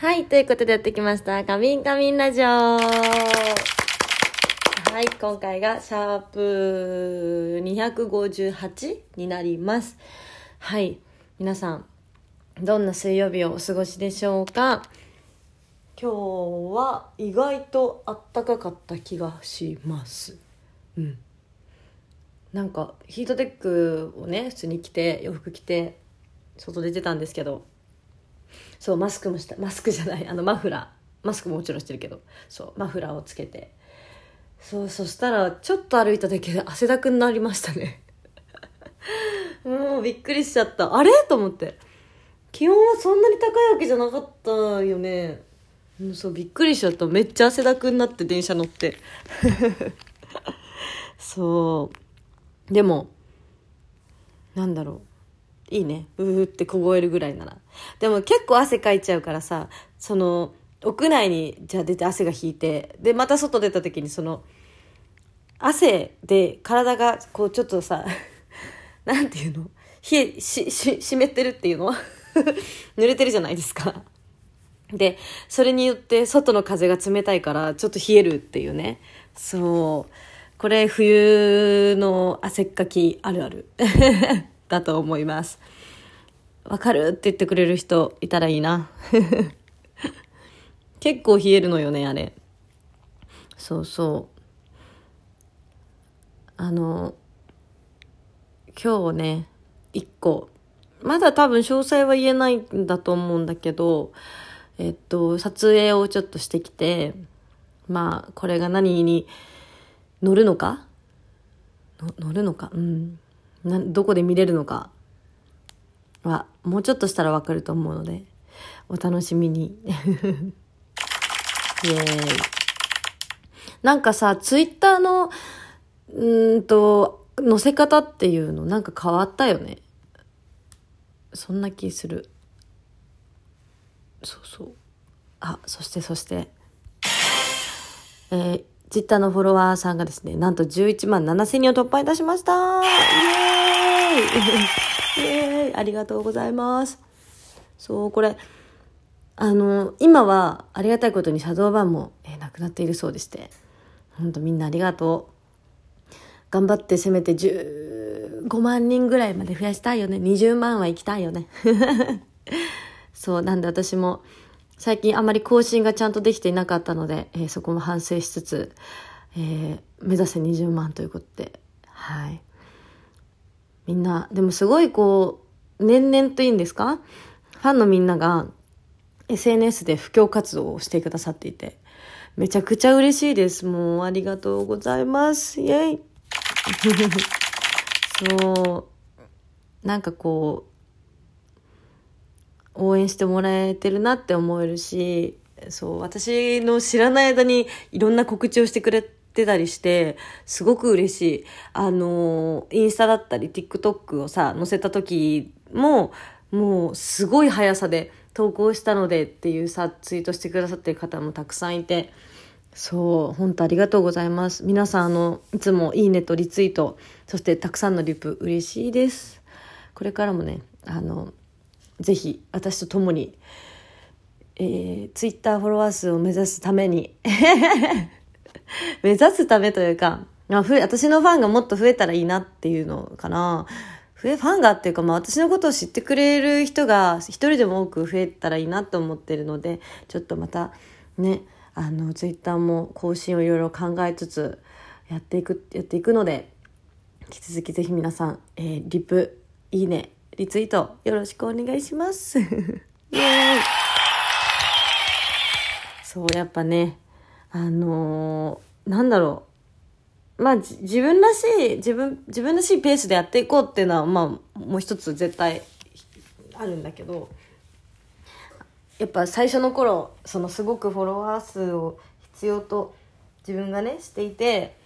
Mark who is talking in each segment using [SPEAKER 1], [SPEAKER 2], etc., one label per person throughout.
[SPEAKER 1] はい、ということでやってきました。カミンカミンラジオ。はい、今回がシャープ258になります。はい、皆さん、どんな水曜日をお過ごしでしょうか？今日は意外とあったかかった気がします。うん。なんかヒートテックをね普通に着て洋服着て外出てたんですけどそうマスクもしたマスクじゃないあのマフラーマスクももちろんしてるけどそうマフラーをつけてそうそしたらちょっと歩いただけで汗だくになりましたね。もうびっくりしちゃった。あれ？と思って。気温はそんなに高いわけじゃなかったよね。うそうびっくりしちゃった。めっちゃ汗だくになって電車乗って。そう。でもなんだろう。いいね。ブーって凍えるぐらいなら。でも結構汗かいちゃうからさその屋内にじゃあ出て汗が引いてでまた外出た時にその汗で体がこうちょっとさ なんていうの？冷えしし湿ってるっていうの？濡れてるじゃないですか。でそれによって外の風が冷たいからちょっと冷えるっていうね。そう。これ冬の汗っかきあるある。だと思います。わかる？って言ってくれる人いたらいいな。結構冷えるのよねあれ。そうそう。あの今日ね一個。まだ多分詳細は言えないんだと思うんだけどえっと撮影をちょっとしてきてまあこれが何に乗るのか？乗るのか？うん。などこで見れるのか？はもうちょっとしたらわかると思うのでお楽しみに。イエーイ。なんかさツイッターのうんと載せ方っていうのなんか変わったよね。そんな気する。そうそう。あそしてそして。えーツイッターのフォロワーさんがですね、なんと11万7000人を突破いたしました。イエーイ。イエーイ。ありがとうございます。そう、これ、あの、今はありがたいことにシャドーバンも、えーなくなっているそうでして、ほんとみんなありがとう。頑張ってせめて15万人ぐらいまで増やしたいよね。20万は行きたいよね。そう、なんで私も、最近あまり更新がちゃんとできていなかったので、えーそこも反省しつつ、えー目指せ20万ということで、はい。みんな、でもすごいこう、年々といいんですか？ファンのみんなが SNS で布教活動をしてくださっていて、めちゃくちゃ嬉しいです。もうありがとうございます。イェイ そう。なんかこう、応援してもらえてるなって思えるしそう私の知らない間にいろんな告知をしてくれてたりしてすごく嬉しいあのインスタだったり TikTok をさ載せた時ももうすごい速さで投稿したのでっていうさツイートしてくださってる方もたくさんいてそう本当ありがとうございます。皆さんあのいつもいいねとリツイートそしてたくさんのリプ嬉しいです。これからもねあのぜひ私と共に、えー、ツイッターフォロワー数を目指すために 目指すためというか、まあ、増え私のファンがもっと増えたらいいなっていうのかな。増えファンがっていうか、まあ、私のことを知ってくれる人が一人でも多く増えたらいいなと思ってるのでちょっとまたねあのツイッターも更新をいろいろ考えつつやっていくやっていくので引き続きぜひ皆さん、えーリプいいねリツイートよろしくお願いします。イエーイ。そうやっぱねあのーなんだろう。まあ自分らしい自分自分らしいペースでやっていこうっていうのはまあもう一つ絶対あるんだけどやっぱ最初の頃そのすごくフォロワー数を必要と自分がねしていて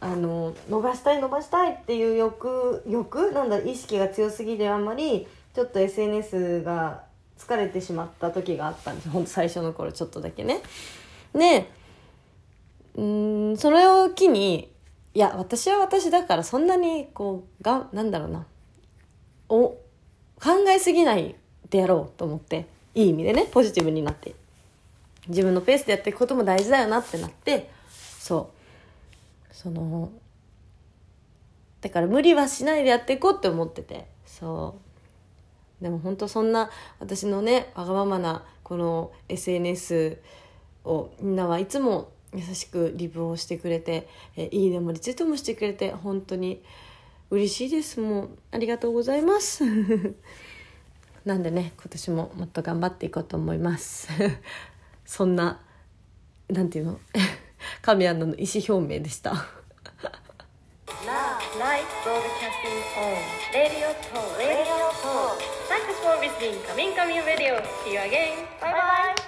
[SPEAKER 1] あの伸ばしたい伸ばしたいっていう欲欲？なんだ意識が強すぎるあんまりちょっと SNS が疲れてしまった時があったんですほんと最初の頃ちょっとだけね。でうんそれを機にいや私は私だからそんなにこうがなんだろうな。お考えすぎないでやろうと思っていい意味でねポジティブになって。自分のペースでやっていくことも大事だよなってなってそう。そのだから無理はしないでやっていこうって思っててそう。でも本当そんな私のねわがままなこの SNS をみんなはいつも優しくリプをしてくれて、えいいねもリツイートもしてくれて本当に嬉しいです。もうありがとうございます。なんでね今年ももっと頑張っていこうと思います。そんななんていうの？神谷の意思表明でした.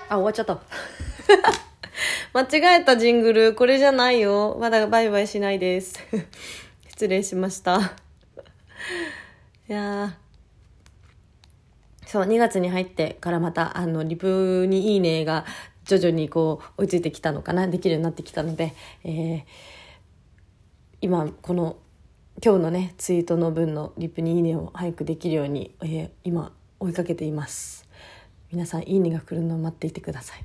[SPEAKER 1] あ終わっちゃった 間違えたジングルこれじゃないよ。まだバイバイしないです。失礼しました。いやそう2月に入ってからまたあのリプに「いいね」が徐々にこう追いついてきたのかな。できるようになってきたので、えー今この今日のねツイートの分のリプに「いいね」を早くできるように、えー今追いかけています。皆さん「いいね」が来るのを待っていてください。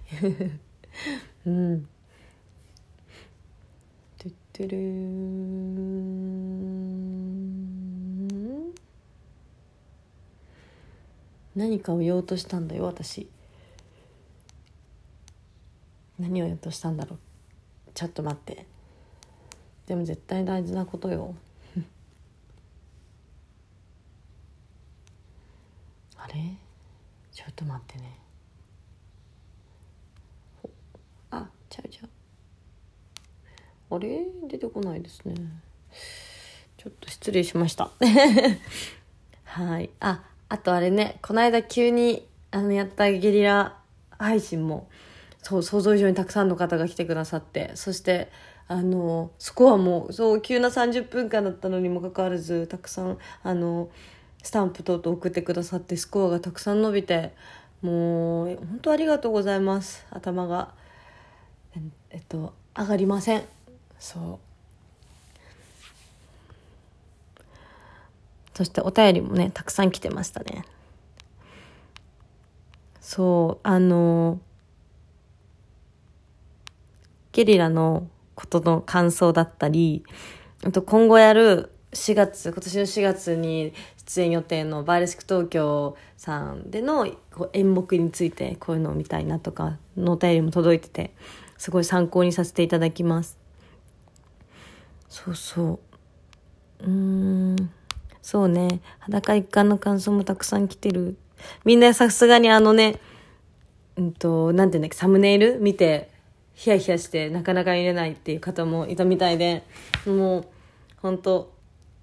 [SPEAKER 1] うん。トゥットゥルー。ン何かを言おうとしたんだよ私。何を言おうとしたんだろう。ちょっと待って。でも絶対大事なことよ。あれ？ちょっと待ってねほあちゃうちゃう。あれ？出てこないですね。ちょっと失礼しました。はい。ああとあれね。この間急にあのやったゲリラ配信もそう想像以上にたくさんの方が来てくださって。そしてあのスコアもそう急な30分間だったのにもかかわらずたくさんあのスタンプ等々送ってくださってスコアがたくさん伸びてもう本当ありがとうございます。頭が。えっと上がりません。そう。そしてお便りもねたくさん来てましたね。そうあのゲリラのことの感想だったりあと今後やる4月今年の4月に出演予定のバーレスク東京さんでの演目についてこういうのを見たいなとかのお便りも届いててすごい参考にさせていただきます。そうそう。うーん。そうね。裸一貫の感想もたくさん来てる。みんなさすがにあのねうんとなんていうんだっけサムネイル見てヒヤヒヤしてなかなか見れないっていう方もいたみたいでもう本当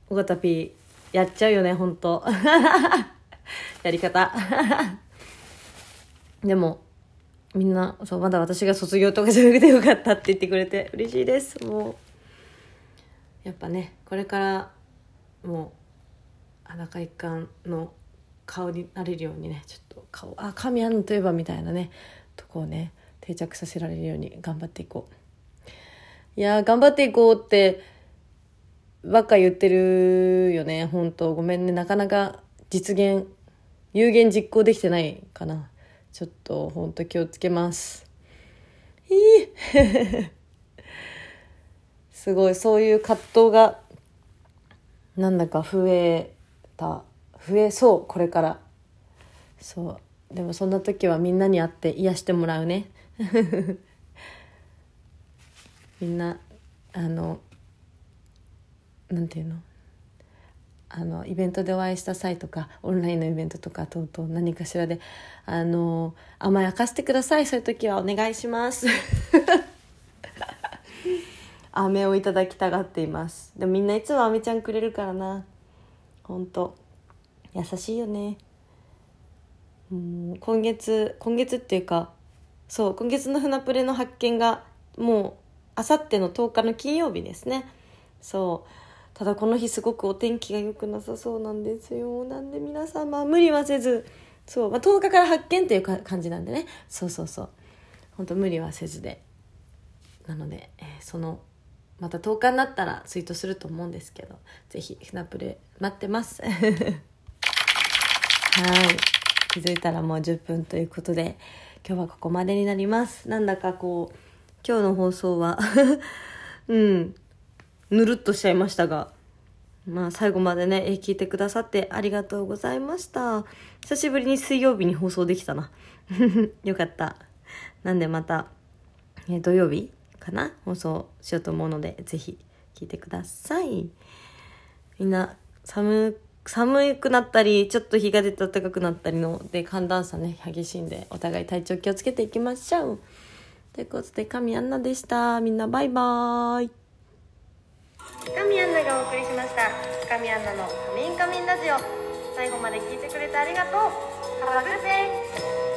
[SPEAKER 1] 尾形 P やっちゃうよね本当 やり方。でもみんなそうまだ私が卒業とかじゃなくてよかったって言ってくれて嬉しいです。もうやっぱねこれからもう裸一貫の顔になれるようにねちょっと顔あ神谷といえばみたいなねとこをね定着させられるように頑張っていこう。いや頑張っていこうってばっか言ってるよね本当。ごめんねなかなか実現有言実行できてないかな。ちょっと本当気をつけます。いい。すごいそういう葛藤がなんだか増えた。増えそうこれから。そう。でもそんな時はみんなに会って癒してもらうね。みんなあのなんていうの？あのイベントでお会いした際とかオンラインのイベントとか等々何かしらであの甘やかしてください。そういう時はお願いします。飴をいただきたがっています。でもみんないつも飴ちゃんくれるからな。ほんと優しいよね。うん今月今月っていうかそう今月の船プレの発見がもうあさっての10日の金曜日ですね。そう。ただこの日すごくお天気が良くなさそうなんですよ。なんで皆様無理はせず。そう、まあ、10日から発見っていうか感じなんでね。そうそうそう。本当無理はせずで。なので、えー、そのまた10日になったらツイートすると思うんですけど。ぜひ船プレ待ってます。はい。気づいたらもう10分ということで今日はここまでになります。なんだかこう今日の放送は うん。ぬるっとしちゃいましたが。まあ最後までね聞いてくださってありがとうございました。久しぶりに水曜日に放送できたな。よかった。なんでまた、え土曜日かな？放送しようと思うのでぜひ聞いてください。みんな寒寒くなったりちょっと日が出て暖かくなったりので寒暖差ね激しいんでお互い体調気をつけていきましょう。ということで神アンナでした。みんなバイバーイ。神アンナがお送りしました。神アンナのカミンカミンラジオ。最後まで聞いてくれてありがとう。ハブセ